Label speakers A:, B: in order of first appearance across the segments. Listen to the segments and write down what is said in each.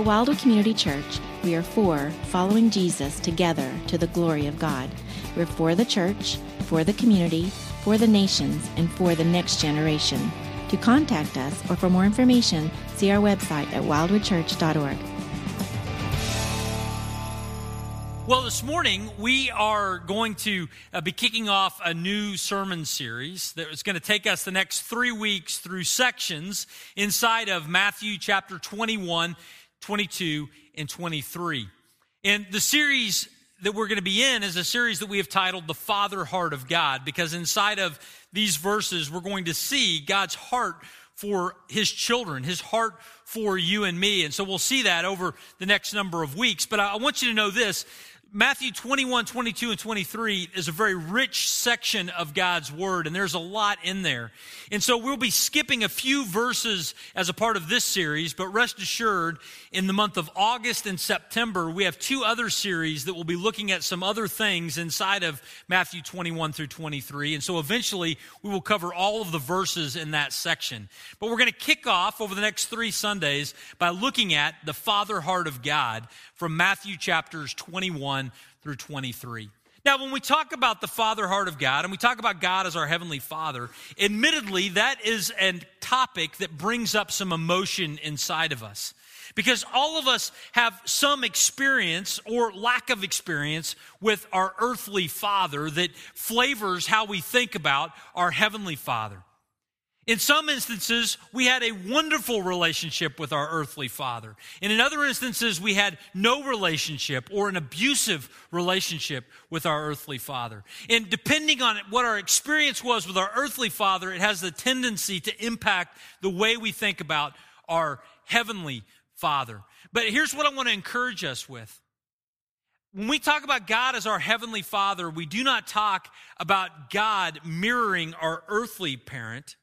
A: At Wildwood Community Church, we are for following Jesus together to the glory of God. We're for the church, for the community, for the nations, and for the next generation. To contact us or for more information, see our website at wildwoodchurch.org.
B: Well, this morning we are going to uh, be kicking off a new sermon series that is going to take us the next three weeks through sections inside of Matthew chapter 21, 22, and 23. And the series that we're going to be in is a series that we have titled The Father Heart of God, because inside of these verses, we're going to see God's heart for his children, his heart for you and me. And so we'll see that over the next number of weeks. But I want you to know this Matthew 21, 22, and 23 is a very rich section of God's Word, and there's a lot in there. And so we'll be skipping a few verses as a part of this series, but rest assured, in the month of August and September, we have two other series that will be looking at some other things inside of Matthew 21 through 23. And so eventually, we will cover all of the verses in that section. But we're going to kick off over the next three Sundays by looking at the Father Heart of God from Matthew chapters 21 through 23. Now, when we talk about the Father heart of God and we talk about God as our Heavenly Father, admittedly, that is a topic that brings up some emotion inside of us. Because all of us have some experience or lack of experience with our earthly father that flavors how we think about our Heavenly Father. In some instances, we had a wonderful relationship with our earthly father. And in other instances, we had no relationship or an abusive relationship with our earthly father. And depending on what our experience was with our earthly father, it has the tendency to impact the way we think about our heavenly father. But here's what I want to encourage us with. When we talk about God as our heavenly father, we do not talk about God mirroring our earthly parent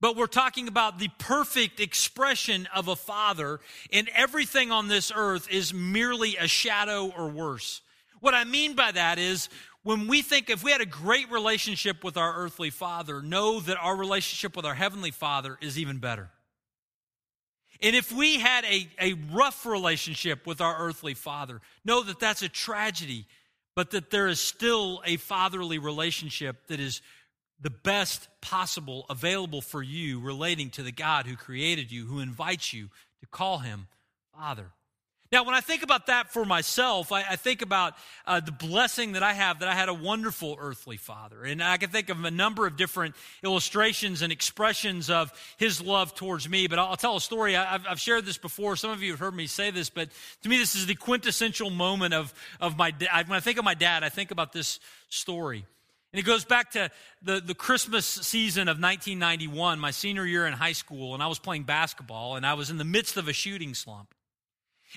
B: but we're talking about the perfect expression of a father, and everything on this earth is merely a shadow or worse. What I mean by that is when we think if we had a great relationship with our earthly father, know that our relationship with our heavenly father is even better. And if we had a, a rough relationship with our earthly father, know that that's a tragedy, but that there is still a fatherly relationship that is the best possible available for you relating to the God who created you, who invites you to call him Father. Now, when I think about that for myself, I, I think about uh, the blessing that I have that I had a wonderful earthly father. And I can think of a number of different illustrations and expressions of his love towards me. But I'll, I'll tell a story. I, have I've shared this before. Some of you have heard me say this, but to me, this is the quintessential moment of, of my dad. When I think of my dad, I think about this story. And it goes back to the, the Christmas season of 1991, my senior year in high school, and I was playing basketball, and I was in the midst of a shooting slump.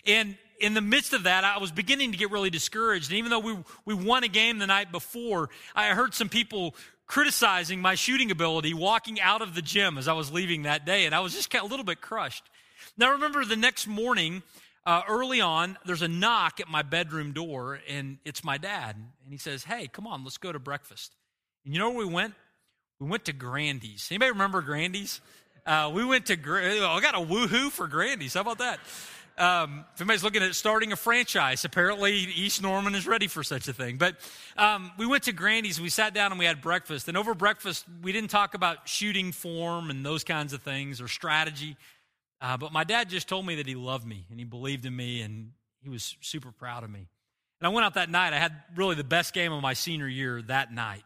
B: And in the midst of that, I was beginning to get really discouraged. And even though we, we won a game the night before, I heard some people criticizing my shooting ability walking out of the gym as I was leaving that day, and I was just a little bit crushed. Now, I remember the next morning, uh, early on, there's a knock at my bedroom door, and it's my dad. And he says, Hey, come on, let's go to breakfast. And you know where we went? We went to Grandy's. Anybody remember Grandy's? Uh, we went to, I got a woohoo for Grandy's. How about that? Um, if anybody's looking at starting a franchise, apparently East Norman is ready for such a thing. But um, we went to Grandy's, we sat down and we had breakfast. And over breakfast, we didn't talk about shooting form and those kinds of things or strategy. Uh, but my dad just told me that he loved me and he believed in me and he was super proud of me. And I went out that night. I had really the best game of my senior year that night.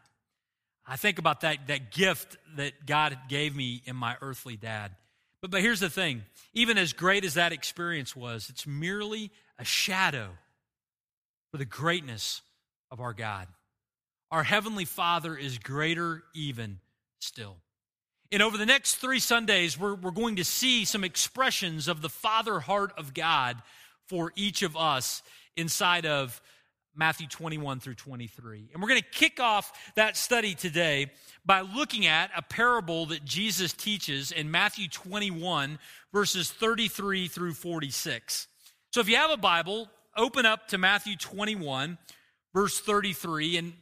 B: I think about that, that gift that God gave me in my earthly dad. But, but here's the thing even as great as that experience was, it's merely a shadow for the greatness of our God. Our Heavenly Father is greater even still. And over the next three Sundays, we're, we're going to see some expressions of the Father heart of God for each of us inside of Matthew 21 through 23. And we're going to kick off that study today by looking at a parable that Jesus teaches in Matthew 21, verses 33 through 46. So if you have a Bible, open up to Matthew 21, verse 33. And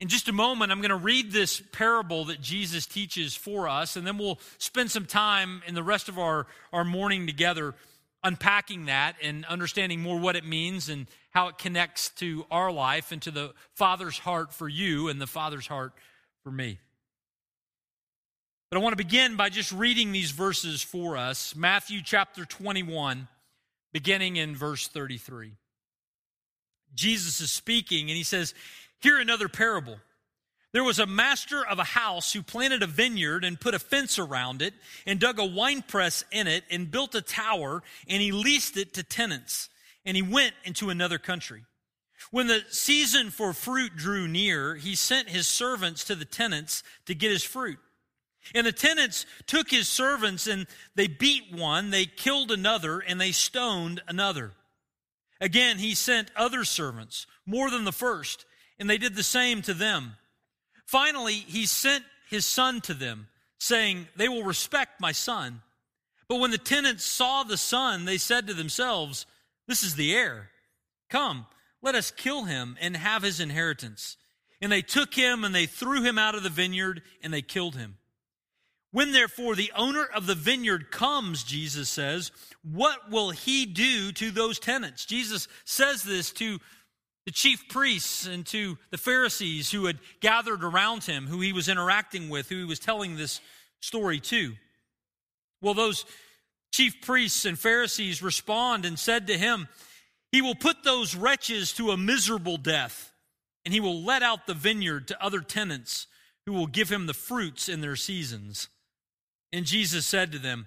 B: in just a moment, I'm going to read this parable that Jesus teaches for us, and then we'll spend some time in the rest of our, our morning together unpacking that and understanding more what it means and how it connects to our life and to the Father's heart for you and the Father's heart for me. But I want to begin by just reading these verses for us Matthew chapter 21, beginning in verse 33. Jesus is speaking and he says, Hear another parable. There was a master of a house who planted a vineyard and put a fence around it and dug a winepress in it and built a tower and he leased it to tenants and he went into another country. When the season for fruit drew near, he sent his servants to the tenants to get his fruit. And the tenants took his servants and they beat one, they killed another, and they stoned another. Again, he sent other servants, more than the first, and they did the same to them. Finally, he sent his son to them, saying, They will respect my son. But when the tenants saw the son, they said to themselves, This is the heir. Come, let us kill him and have his inheritance. And they took him and they threw him out of the vineyard and they killed him. When therefore the owner of the vineyard comes, Jesus says, what will he do to those tenants? Jesus says this to the chief priests and to the Pharisees who had gathered around him, who he was interacting with, who he was telling this story to. Well, those chief priests and Pharisees respond and said to him, He will put those wretches to a miserable death, and he will let out the vineyard to other tenants who will give him the fruits in their seasons. And Jesus said to them,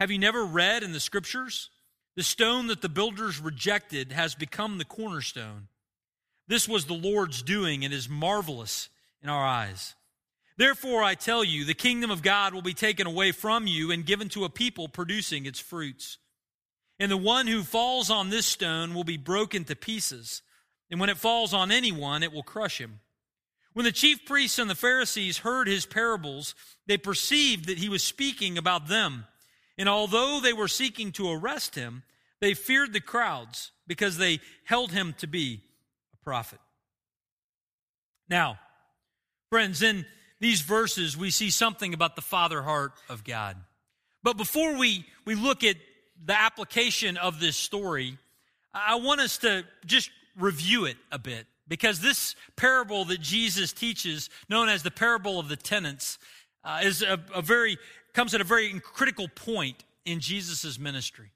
B: Have you never read in the scriptures? The stone that the builders rejected has become the cornerstone. This was the Lord's doing and is marvelous in our eyes. Therefore, I tell you, the kingdom of God will be taken away from you and given to a people producing its fruits. And the one who falls on this stone will be broken to pieces, and when it falls on anyone, it will crush him. When the chief priests and the Pharisees heard his parables, they perceived that he was speaking about them. And although they were seeking to arrest him, they feared the crowds because they held him to be prophet. Now, friends, in these verses, we see something about the father heart of God. But before we, we look at the application of this story, I want us to just review it a bit because this parable that Jesus teaches, known as the parable of the tenants, uh, is a, a very comes at a very critical point in Jesus' ministry.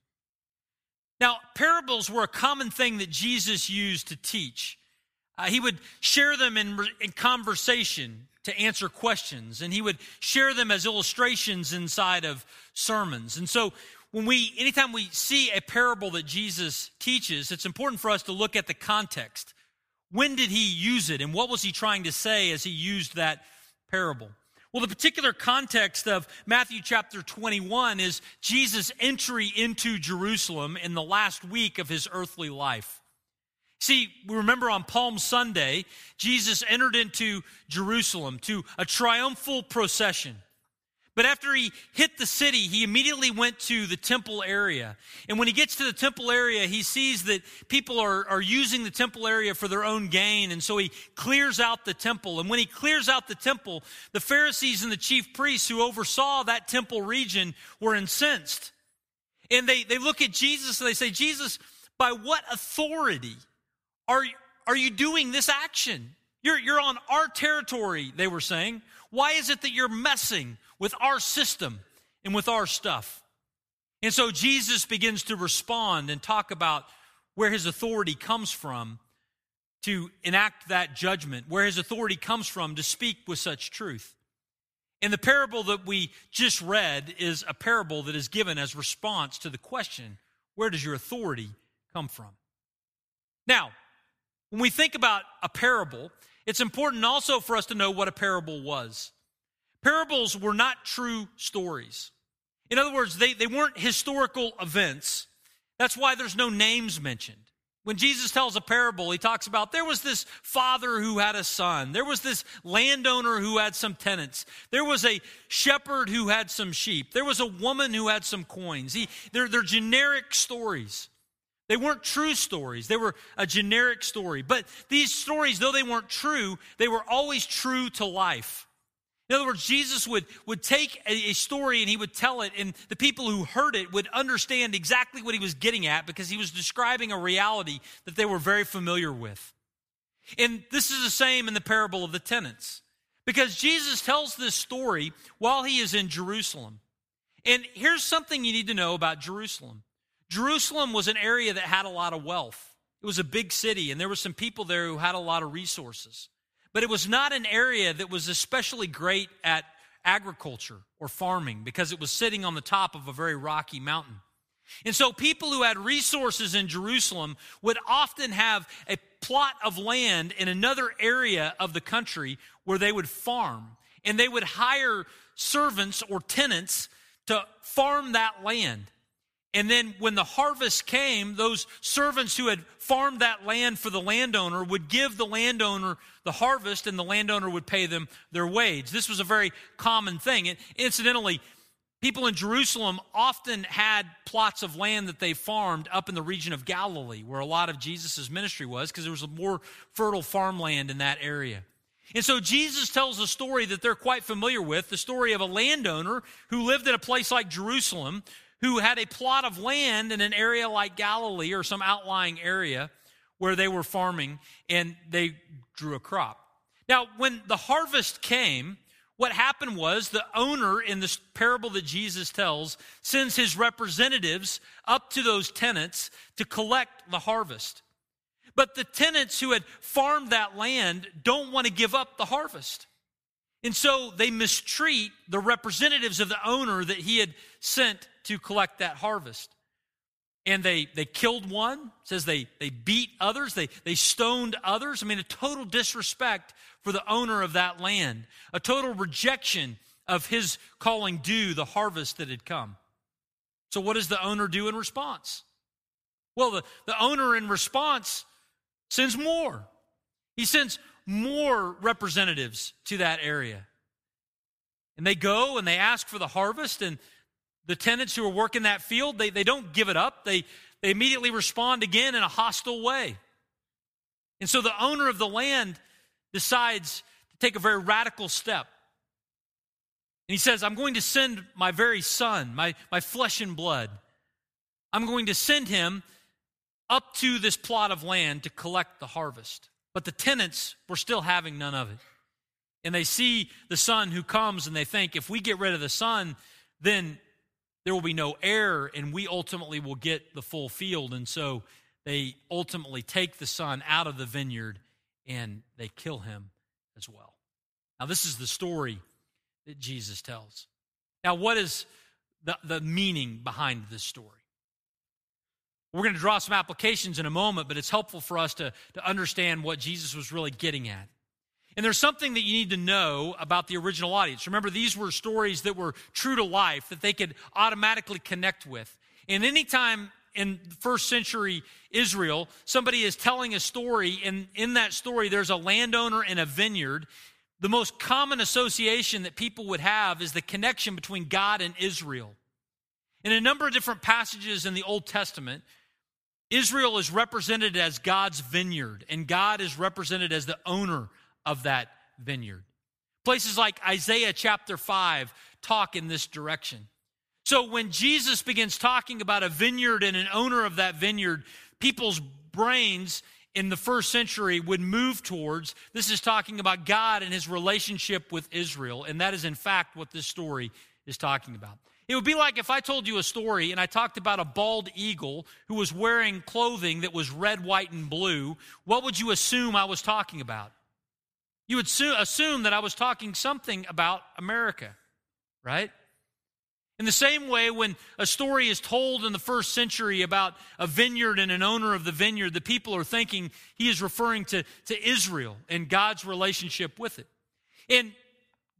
B: Now, parables were a common thing that Jesus used to teach. Uh, he would share them in, in conversation to answer questions, and he would share them as illustrations inside of sermons. And so, when we, anytime we see a parable that Jesus teaches, it's important for us to look at the context. When did he use it, and what was he trying to say as he used that parable? Well, the particular context of Matthew chapter 21 is Jesus' entry into Jerusalem in the last week of his earthly life. See, we remember on Palm Sunday, Jesus entered into Jerusalem to a triumphal procession. But after he hit the city, he immediately went to the temple area. And when he gets to the temple area, he sees that people are, are using the temple area for their own gain. And so he clears out the temple. And when he clears out the temple, the Pharisees and the chief priests who oversaw that temple region were incensed. And they, they look at Jesus and they say, Jesus, by what authority are, are you doing this action? You're, you're on our territory, they were saying. Why is it that you're messing with our system and with our stuff? And so Jesus begins to respond and talk about where his authority comes from to enact that judgment, where his authority comes from to speak with such truth. And the parable that we just read is a parable that is given as response to the question where does your authority come from? Now, when we think about a parable, it's important also for us to know what a parable was. Parables were not true stories. In other words, they, they weren't historical events. That's why there's no names mentioned. When Jesus tells a parable, he talks about there was this father who had a son. There was this landowner who had some tenants. There was a shepherd who had some sheep. There was a woman who had some coins. He, they're, they're generic stories. They weren't true stories. They were a generic story. But these stories, though they weren't true, they were always true to life. In other words, Jesus would, would take a, a, story and he would tell it, and the people who heard it would understand exactly what he was getting at because he was describing a reality that they were very familiar with. And this is the same in the parable of the tenants. Because Jesus tells this story while he is in Jerusalem. And here's something you need to know about Jerusalem Jerusalem was an area that had a lot of wealth, it was a big city, and there were some people there who had a lot of resources. But it was not an area that was especially great at agriculture or farming because it was sitting on the top of a very rocky mountain. And so people who had resources in Jerusalem would often have a plot of land in another area of the country where they would farm. And they would hire servants or tenants to farm that land. And then when the harvest came, those servants who had farmed that land for the landowner would give the landowner the harvest and the landowner would pay them their wage. This was a very common thing. And incidentally, people in Jerusalem often had plots of land that they farmed up in the region of Galilee, where a lot of Jesus' ministry was, because there was more fertile farmland in that area. And so Jesus tells a story that they're quite familiar with the story of a landowner who lived in a place like Jerusalem who had a plot of land in an area like Galilee or some outlying area where they were farming and they drew a crop. Now, when the harvest came, what happened was the owner in this parable that Jesus tells sends his representatives up to those tenants to collect the harvest. But the tenants who had farmed that land don't want to give up the harvest. And so they mistreat the representatives of the owner that he had sent to collect that harvest. And they, they killed one, says they, they beat others, they, they stoned others. I mean, a total disrespect for the owner of that land, a total rejection of his calling due the harvest that had come. So, what does the owner do in response? Well, the, the owner in response sends more. He sends more representatives to that area. And they go and they ask for the harvest, and the tenants who are working that field, they, they don't give it up. They, they immediately respond again in a hostile way. And so the owner of the land decides to take a very radical step. And he says, I'm going to send my very son, my, my flesh and blood. I'm going to send him up to this plot of land to collect the harvest. But the tenants were still having none of it. And they see the son who comes and they think, if we get rid of the son, then there will be no heir, and we ultimately will get the full field. And so they ultimately take the son out of the vineyard and they kill him as well. Now, this is the story that Jesus tells. Now, what is the, the meaning behind this story? We're going to draw some applications in a moment, but it's helpful for us to, to understand what Jesus was really getting at. And there's something that you need to know about the original audience. Remember, these were stories that were true to life that they could automatically connect with. And anytime in first century Israel, somebody is telling a story, and in that story, there's a landowner and a vineyard. The most common association that people would have is the connection between God and Israel. In a number of different passages in the Old Testament, Israel is represented as God's vineyard, and God is represented as the owner of that vineyard. Places like Isaiah chapter 5 talk in this direction. So when Jesus begins talking about a vineyard and an owner of that vineyard, people's brains in the first century would move towards this is talking about God and his relationship with Israel. And that is, in fact, what this story is talking about. It would be like if I told you a story and I talked about a bald eagle who was wearing clothing that was red, white, and blue. What would you assume I was talking about? You would assume that I was talking something about America, right? In the same way, when a story is told in the first century about a vineyard and an owner of the vineyard, the people are thinking he is referring to, to Israel and God's relationship with it. And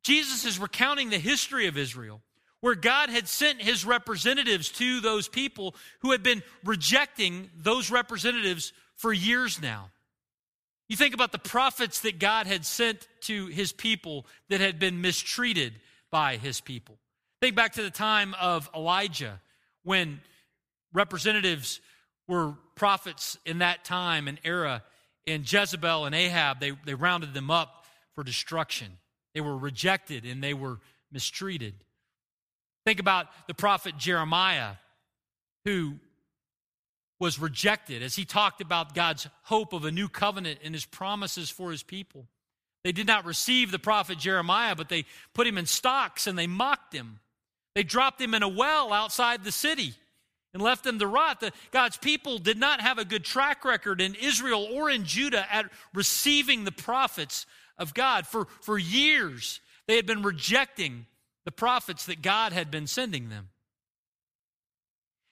B: Jesus is recounting the history of Israel, where God had sent his representatives to those people who had been rejecting those representatives for years now. You think about the prophets that God had sent to his people that had been mistreated by his people. Think back to the time of Elijah when representatives were prophets in that time and era, and Jezebel and Ahab, they, they rounded them up for destruction. They were rejected and they were mistreated. Think about the prophet Jeremiah, who was rejected as he talked about God's hope of a new covenant and his promises for his people. They did not receive the prophet Jeremiah, but they put him in stocks and they mocked him. They dropped him in a well outside the city and left him to rot. The, God's people did not have a good track record in Israel or in Judah at receiving the prophets of God. For, for years, they had been rejecting the prophets that God had been sending them.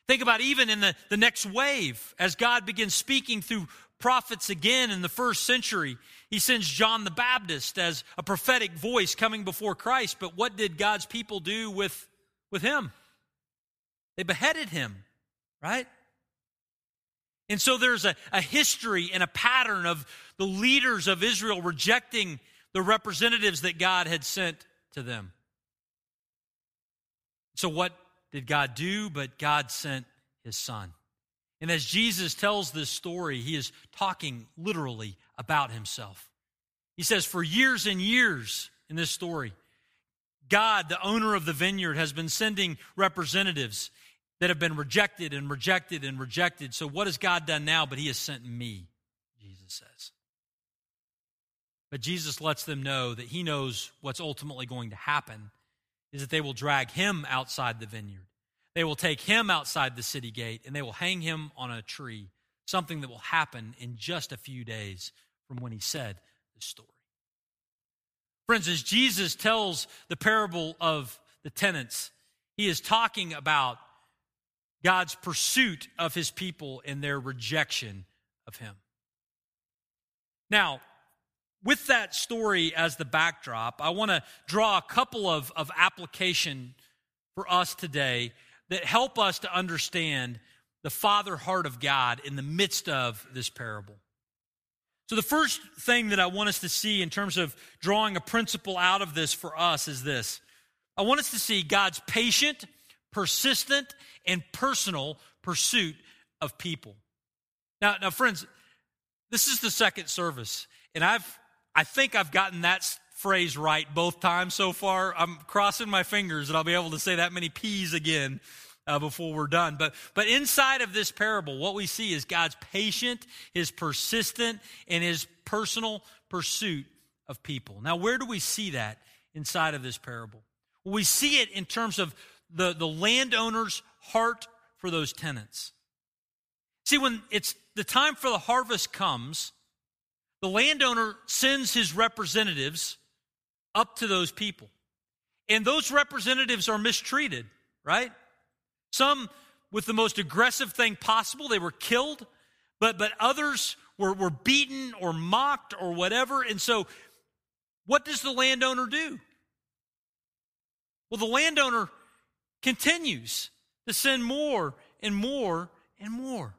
B: Think about even in the, the next wave, as God begins speaking through prophets again in the first century, he sends John the Baptist as a prophetic voice coming before Christ. But what did God's people do with, with him? They beheaded him, right? And so there's a, a history and a pattern of the leaders of Israel rejecting the representatives that God had sent to them. So, what did God do? But God sent his son. And as Jesus tells this story, he is talking literally about himself. He says, For years and years in this story, God, the owner of the vineyard, has been sending representatives that have been rejected and rejected and rejected. So, what has God done now? But he has sent me, Jesus says. But Jesus lets them know that he knows what's ultimately going to happen is that they will drag him outside the vineyard. They will take him outside the city gate and they will hang him on a tree, something that will happen in just a few days from when he said this story. Friends, as Jesus tells the parable of the tenants, he is talking about God's pursuit of his people and their rejection of him. Now, with that story as the backdrop, I want to draw a couple of, of application for us today that help us to understand the father heart of God in the midst of this parable. So, the first thing that I want us to see in terms of drawing a principle out of this for us is this I want us to see God's patient, persistent, and personal pursuit of people. Now, now friends, this is the second service, and I've I think I've gotten that phrase right both times so far. I'm crossing my fingers that I'll be able to say that many P's again uh, before we're done. But, but inside of this parable, what we see is God's patient, his persistent, and his personal pursuit of people. Now, where do we see that inside of this parable? We see it in terms of the, the landowner's heart for those tenants. See, when it's the time for the harvest comes, the landowner sends his representatives up to those people. And those representatives are mistreated, right? Some with the most aggressive thing possible, they were killed, but, but others were, were beaten or mocked or whatever. And so, what does the landowner do? Well, the landowner continues to send more and more and more.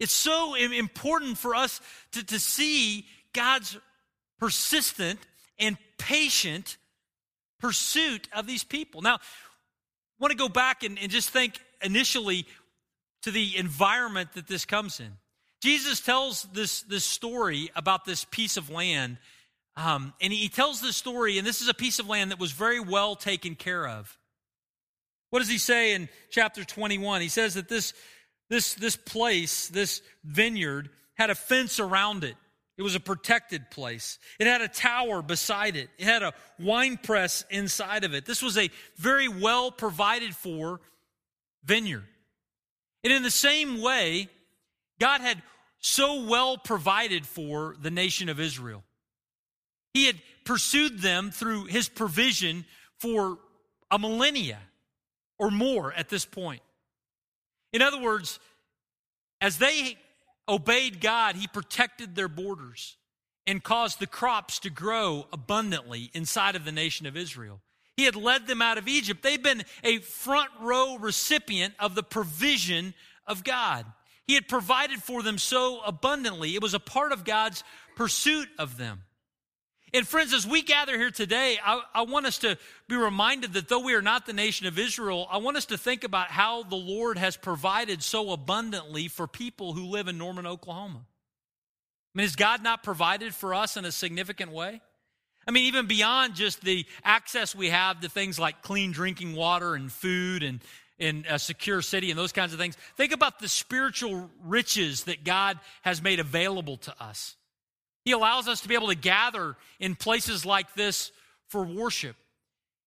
B: It's so important for us to, to see God's persistent and patient pursuit of these people. Now, I want to go back and, and just think initially to the environment that this comes in. Jesus tells this, this story about this piece of land, um, and he, tells this story, and this is a piece of land that was very well taken care of. What does he say in chapter 21? He says that this this, this place, this vineyard, had a fence around it. It was a protected place. It had a tower beside it. It had a wine press inside of it. This was a very well provided for vineyard. And in the same way, God had so well provided for the nation of Israel. He had pursued them through his provision for a millennia or more at this point. In other words, as they obeyed God, He protected their borders and caused the crops to grow abundantly inside of the nation of Israel. He had led them out of Egypt. They've been a front row recipient of the provision of God. He had provided for them so abundantly. It was a part of God's pursuit of them. And friends, as we gather here today, I, I, want us to be reminded that though we are not the nation of Israel, I want us to think about how the Lord has provided so abundantly for people who live in Norman, Oklahoma. I mean, has God not provided for us in a significant way? I mean, even beyond just the access we have to things like clean drinking water and food and in a secure city and those kinds of things. Think about the spiritual riches that God has made available to us. He allows us to be able to gather in places like this for worship.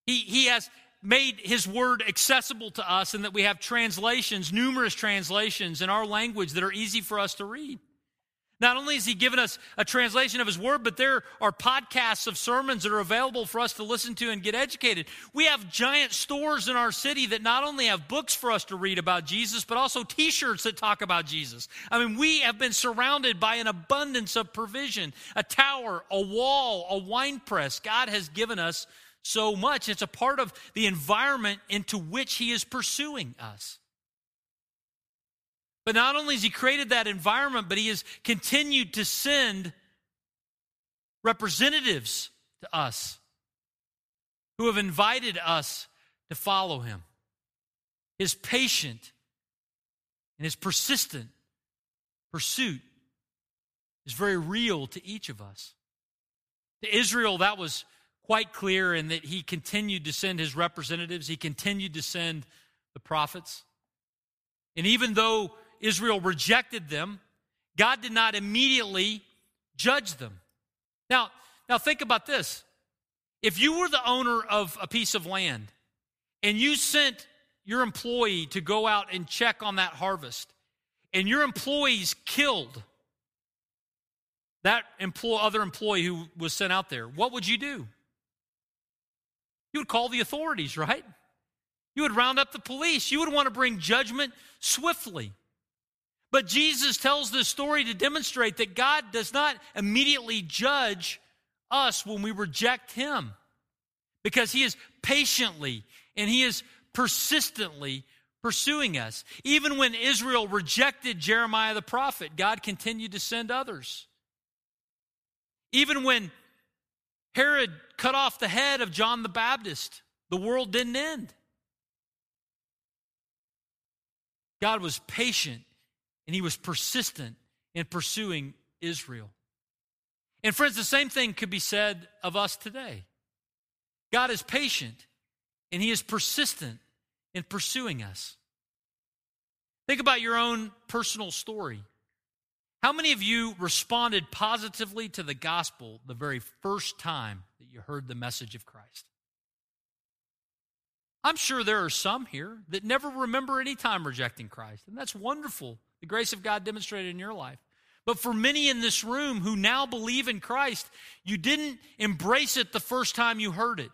B: He, he has made His Word accessible to us, and that we have translations, numerous translations in our language that are easy for us to read. Not only has he given us a translation of his word, but there are podcasts of sermons that are available for us to listen to and get educated. We have giant stores in our city that not only have books for us to read about Jesus, but also t shirts that talk about Jesus. I mean, we have been surrounded by an abundance of provision a tower, a wall, a wine press. God has given us so much. It's a part of the environment into which he is pursuing us. But not only has he created that environment, but he has continued to send representatives to us who have invited us to follow him. His patient and his persistent pursuit is very real to each of us. To Israel, that was quite clear in that he continued to send his representatives, he continued to send the prophets. And even though Israel rejected them, God did not immediately judge them. Now, now think about this. If you were the owner of a piece of land and you sent your employee to go out and check on that harvest, and your employees killed that employ, other employee who was sent out there, what would you do? You would call the authorities, right? You would round up the police. You would want to bring judgment swiftly. But Jesus tells this story to demonstrate that God does not immediately judge us when we reject Him because He is patiently and He is persistently pursuing us. Even when Israel rejected Jeremiah the prophet, God continued to send others. Even when Herod cut off the head of John the Baptist, the world didn't end. God was patient and he was persistent in pursuing Israel. And, friends, the same thing could be said of us today. God is patient and he is persistent in pursuing us. Think about your own personal story. How many of you responded positively to the gospel the very first time that you heard the message of Christ? I'm sure there are some here that never remember any time rejecting Christ, and that's wonderful the grace of God demonstrated in your life. But for many in this room who now believe in Christ, you didn't embrace it the first time you heard it.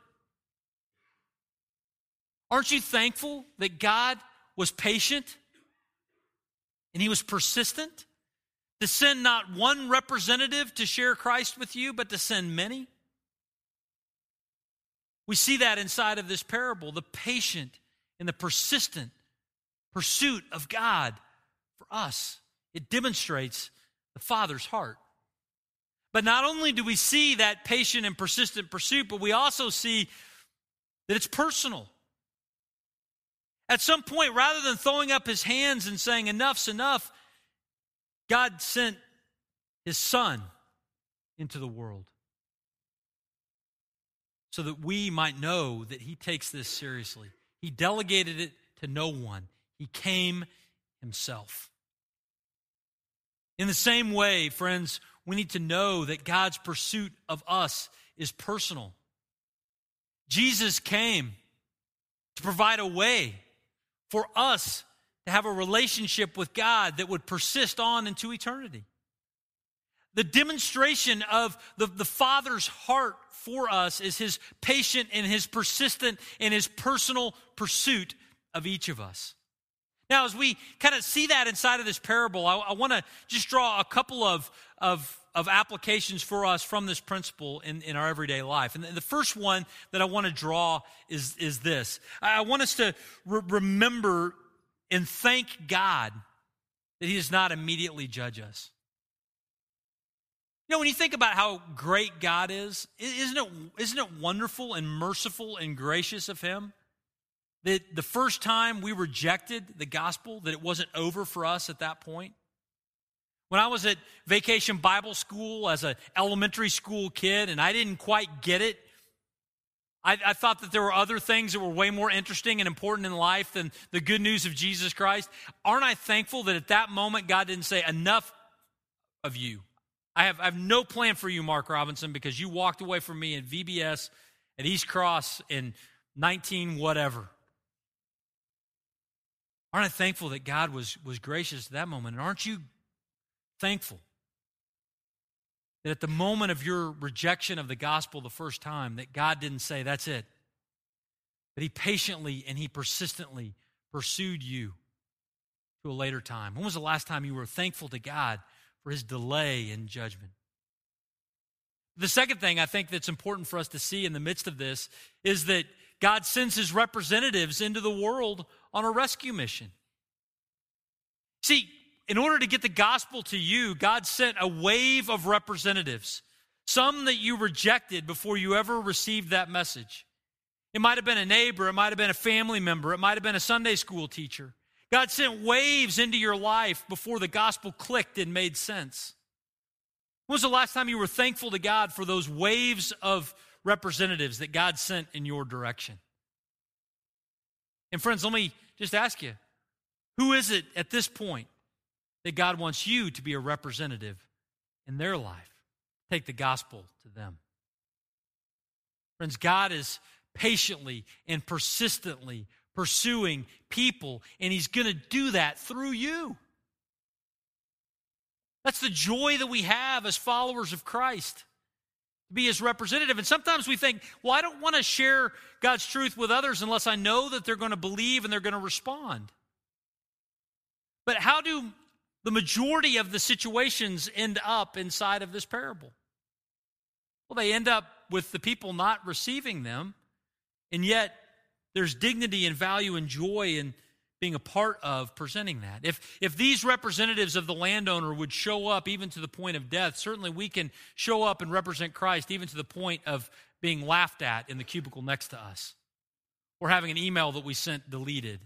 B: Aren't you thankful that God was patient and he was persistent to send not one representative to share Christ with you, but to send many? We see that inside of this parable the patient and the persistent pursuit of God for us. It demonstrates the Father's heart. But not only do we see that patient and persistent pursuit, but we also see that it's personal. At some point, rather than throwing up his hands and saying, Enough's enough, God sent his Son into the world so that we might know that he takes this seriously. He delegated it to no one, he came himself. In the same way, friends, we need to know that God's pursuit of us is personal. Jesus came to provide a way for us to have a relationship with God that would persist on into eternity. The demonstration of the, the Father's heart for us is his patient and his persistent and his personal pursuit of each of us. Now, as we kind of see that inside of this parable, I, I want to just draw a couple of, of, of applications for us from this principle in, in our everyday life. And the first one that I want to draw is, is this I want us to re- remember and thank God that He does not immediately judge us. You know, when you think about how great God is, isn't it, isn't it wonderful and merciful and gracious of Him? That the first time we rejected the gospel, that it wasn't over for us at that point. When I was at vacation Bible school as an elementary school kid and I didn't quite get it, I, I, thought that there were other things that were way more interesting and important in life than the good news of Jesus Christ. Aren't I thankful that at that moment God didn't say, Enough of you? I have, I have no plan for you, Mark Robinson, because you walked away from me at VBS at East Cross in 19 whatever. Aren't I thankful that God was, was gracious at that moment? And aren't you thankful that at the moment of your rejection of the gospel the first time, that God didn't say, that's it. That He patiently and He persistently pursued you to a later time. When was the last time you were thankful to God for His delay in judgment? The second thing I think that's important for us to see in the midst of this is that God sends His representatives into the world on a rescue mission. See, in order to get the gospel to you, God sent a wave of representatives, some that you rejected before you ever received that message. It might have been a neighbor, it might have been a family member, it might have been a Sunday school teacher. God sent waves into your life before the gospel clicked and made sense. When was the last time you were thankful to God for those waves of representatives that God sent in your direction? And friends, let me just ask you who is it at this point that God wants you to be a representative in their life? Take the gospel to them. Friends, God is patiently and persistently pursuing people, and He's going to do that through you. That's the joy that we have as followers of Christ be his representative. And sometimes we think, well, I don't want to share God's truth with others unless I know that they're going to believe and they're going to respond. But how do the majority of the situations end up inside of this parable? Well, they end up with the people not receiving them, and yet there's dignity and value and joy in being a part of presenting that. If, if these representatives of the landowner would show up even to the point of death, certainly we can show up and represent Christ even to the point of being laughed at in the cubicle next to us, or having an email that we sent deleted,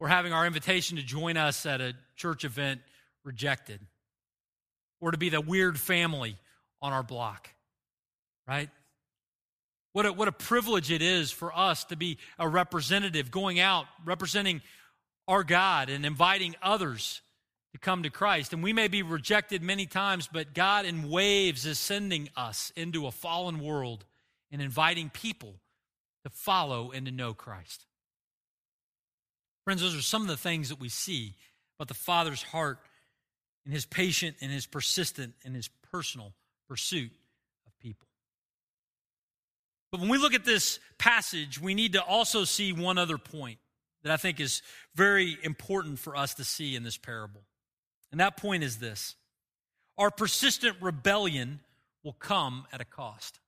B: or having our invitation to join us at a church event rejected, or to be the weird family on our block, right? What a, what a privilege it is for us to be a representative going out, representing our God and inviting others to come to Christ. And we may be rejected many times, but God in waves is sending us into a fallen world and inviting people to follow and to know Christ. Friends, those are some of the things that we see about the Father's heart and his patient and his persistent and his personal pursuit of people. But when we look at this passage, we need to also see one other point that I think is very important for us to see in this parable. And that point is this our persistent rebellion will come at a cost.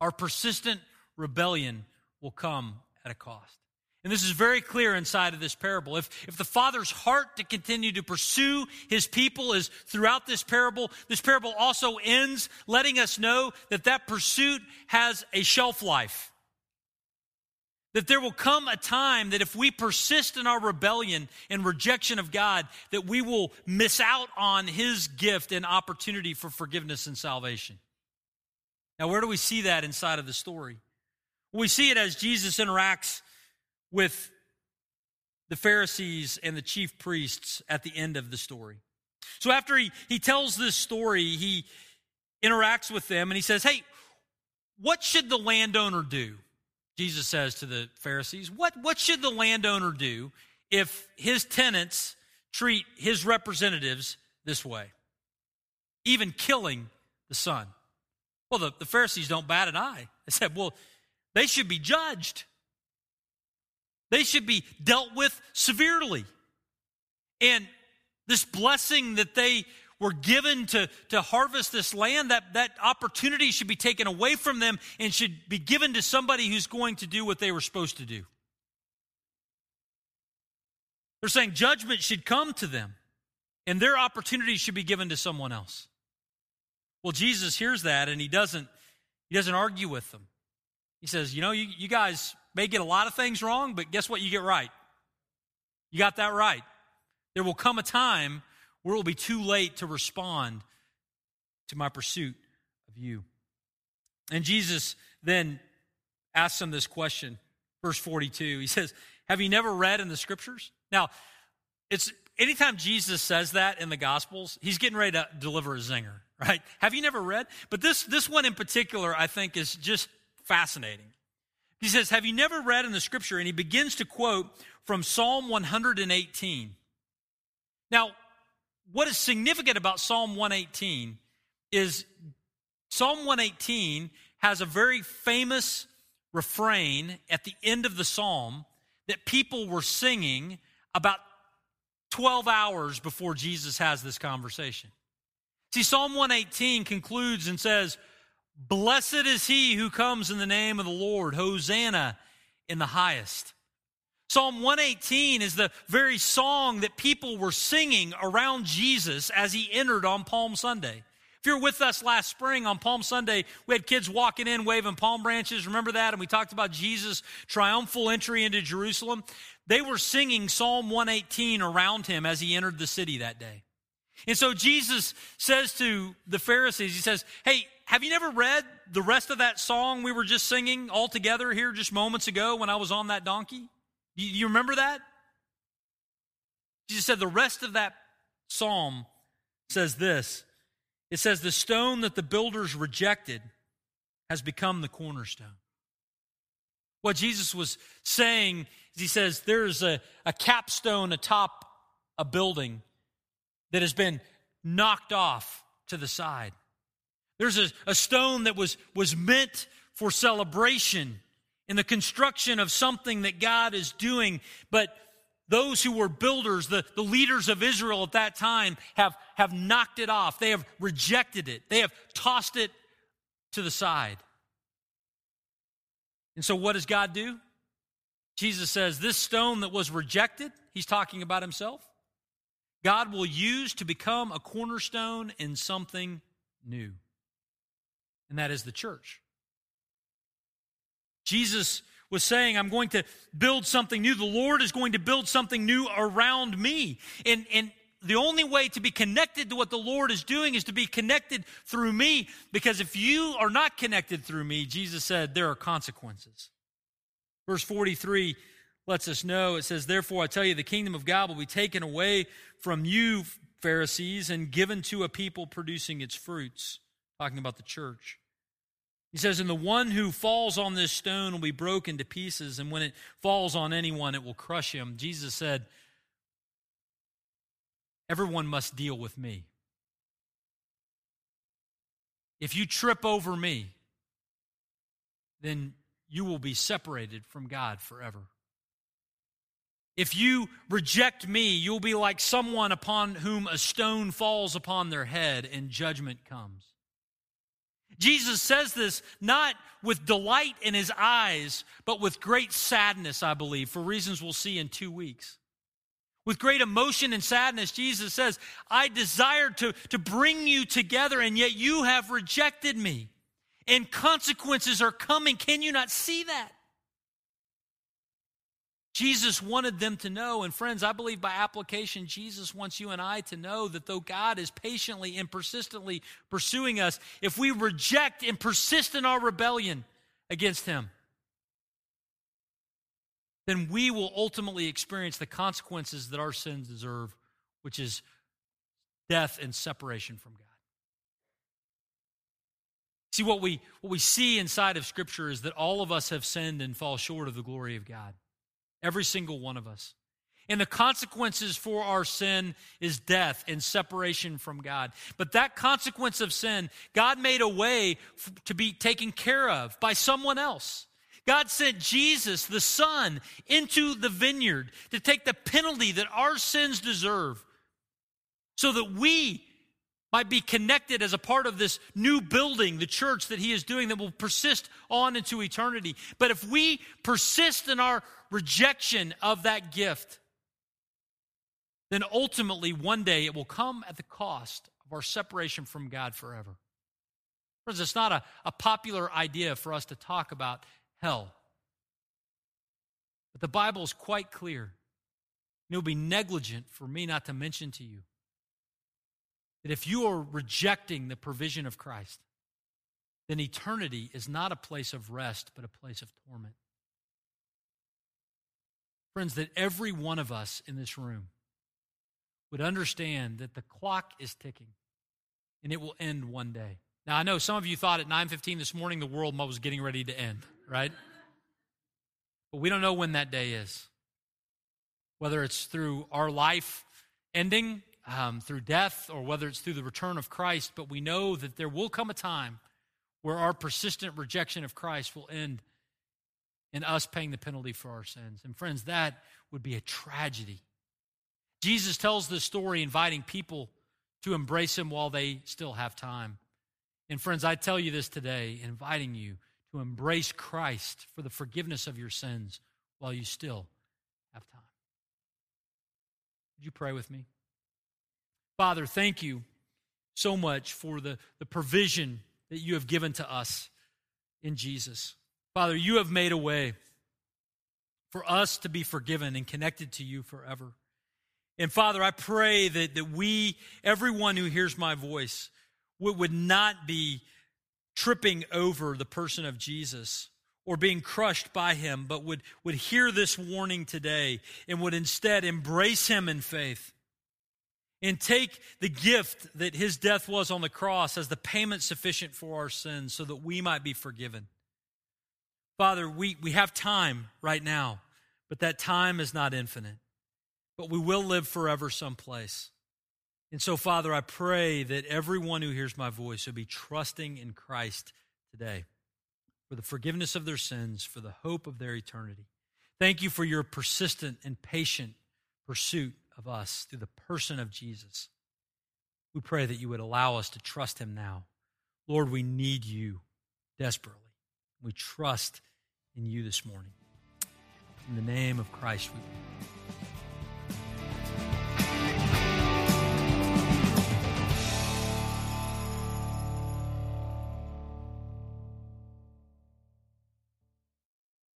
B: Our persistent rebellion will come at a cost. And this is very clear inside of this parable. If, if the Father's heart to continue to pursue his people is throughout this parable, this parable also ends letting us know that that pursuit has a shelf life. That there will come a time that if we persist in our rebellion and rejection of God, that we will miss out on His gift and opportunity for forgiveness and salvation. Now, where do we see that inside of the story? We see it as Jesus interacts with the Pharisees and the chief priests at the end of the story. So, after he, he tells this story, he interacts with them and he says, Hey, what should the landowner do? Jesus says to the Pharisees, what, what should the landowner do if his tenants treat his representatives this way? Even killing the son. Well, the, the Pharisees don't bat an eye. They said, well, they should be judged. They should be dealt with severely. And this blessing that they were given to, to harvest this land, that, that opportunity should be taken away from them and should be given to somebody who's going to do what they were supposed to do. They're saying judgment should come to them and their opportunity should be given to someone else. Well, Jesus hears that and he doesn't, he doesn't argue with them. He says, You know, you, you guys may get a lot of things wrong, but guess what? You get right. You got that right. There will come a time where it will be too late to respond to my pursuit of you. And Jesus then asks him this question, verse 42. He says, Have you never read in the scriptures? Now, it's anytime Jesus says that in the Gospels, he's getting ready to deliver a zinger, right? Have you never read? But this, this one in particular, I think, is just fascinating. He says, Have you never read in the scripture? And he begins to quote from Psalm 118. Now, what is significant about Psalm 118 is Psalm 118 has a very famous refrain at the end of the psalm that people were singing about 12 hours before Jesus has this conversation. See, Psalm 118 concludes and says, Blessed is he who comes in the name of the Lord, Hosanna in the highest. Psalm 118 is the very song that people were singing around Jesus as he entered on Palm Sunday. If you were with us last spring on Palm Sunday, we had kids walking in waving palm branches. Remember that? And we talked about Jesus' triumphal entry into Jerusalem. They were singing Psalm 118 around him as he entered the city that day. And so Jesus says to the Pharisees, He says, Hey, have you never read the rest of that song we were just singing all together here just moments ago when I was on that donkey? You, you remember that? Jesus said the rest of that psalm says this it says, The stone that the builders rejected has become the cornerstone. What Jesus was saying is, He says, There's a, a capstone atop a building that has been knocked off to the side. There's a, a stone that was, was meant for celebration in the construction of something that God is doing. But those who were builders, the, the leaders of Israel at that time, have, have knocked it off. They have rejected it. They have tossed it to the side. And so, what does God do? Jesus says, This stone that was rejected, he's talking about himself, God will use to become a cornerstone in something new. And that is the church. Jesus was saying, I'm going to build something new. The Lord is going to build something new around me. And, and the only way to be connected to what the Lord is doing is to be connected through me. Because if you are not connected through me, Jesus said, there are consequences. Verse 43 lets us know it says, Therefore, I tell you, the kingdom of God will be taken away from you, Pharisees, and given to a people producing its fruits. Talking about the church. He says, And the one who falls on this stone will be broken to pieces, and when it falls on anyone, it will crush him. Jesus said, Everyone must deal with me. If you trip over me, then you will be separated from God forever. If you reject me, you'll be like someone upon whom a stone falls upon their head and judgment comes. Jesus says this not with delight in his eyes, but with great sadness, I believe, for reasons we'll see in two weeks. With great emotion and sadness, Jesus says, I desired to, to bring you together, and yet you have rejected me. And consequences are coming. Can you not see that? Jesus wanted them to know, and friends, I believe by application, Jesus wants you and I to know that though God is patiently and persistently pursuing us, if we reject and persist in our rebellion against Him, then we will ultimately experience the consequences that our sins deserve, which is death and separation from God. See, what we, what we see inside of Scripture is that all of us have sinned and fall short of the glory of God. Every single one of us. And the consequences for our sin is death and separation from God. But that consequence of sin, God made a way to be taken care of by someone else. God sent Jesus, the Son, into the vineyard to take the penalty that our sins deserve so that we might be connected as a part of this new building, the church that he is doing that will persist on into eternity. But if we persist in our rejection of that gift, then ultimately one day it will come at the cost of our separation from God forever. Friends, it's not a, a popular idea for us to talk about hell. But the Bible is quite clear. It would be negligent for me not to mention to you that if you are rejecting the provision of Christ, then eternity is not a place of rest, but a place of torment. Friends, that every one of us in this room would understand that the clock is ticking and it will end one day. Now, I know some of you thought at 9:15 this morning the world was getting ready to end, right? But we don't know when that day is. Whether it's through our life ending, um, through death, or whether it's through the return of Christ, but we know that there will come a time where our persistent rejection of Christ will end in us paying the penalty for our sins. And friends, that would be a tragedy. Jesus tells this story inviting people to embrace him while they still have time. And friends, I tell you this today, inviting you to embrace Christ for the forgiveness of your sins while you still have time. Would you pray with me? Father, thank you so much for the, the provision that you have given to us in Jesus. Father, you have made a way for us to be forgiven and connected to you forever. And Father, I pray that, that we, everyone who hears my voice, would, would not be tripping over the person of Jesus or being crushed by him, but would, would hear this warning today and would instead embrace him in faith and take the gift that his death was on the cross as the payment sufficient for our sins so that we might be forgiven. Father, we, we have time right now, but that time is not infinite. But we will live forever someplace. And so, Father, I pray that everyone who hears my voice will be trusting in Christ today for the forgiveness of their sins, for the hope of their eternity. Thank you for your persistent and patient pursuit of us through the person of Jesus. We pray that you would allow us to trust him now. Lord, we need you desperately. We trust in you this morning. In the name of Christ, we pray.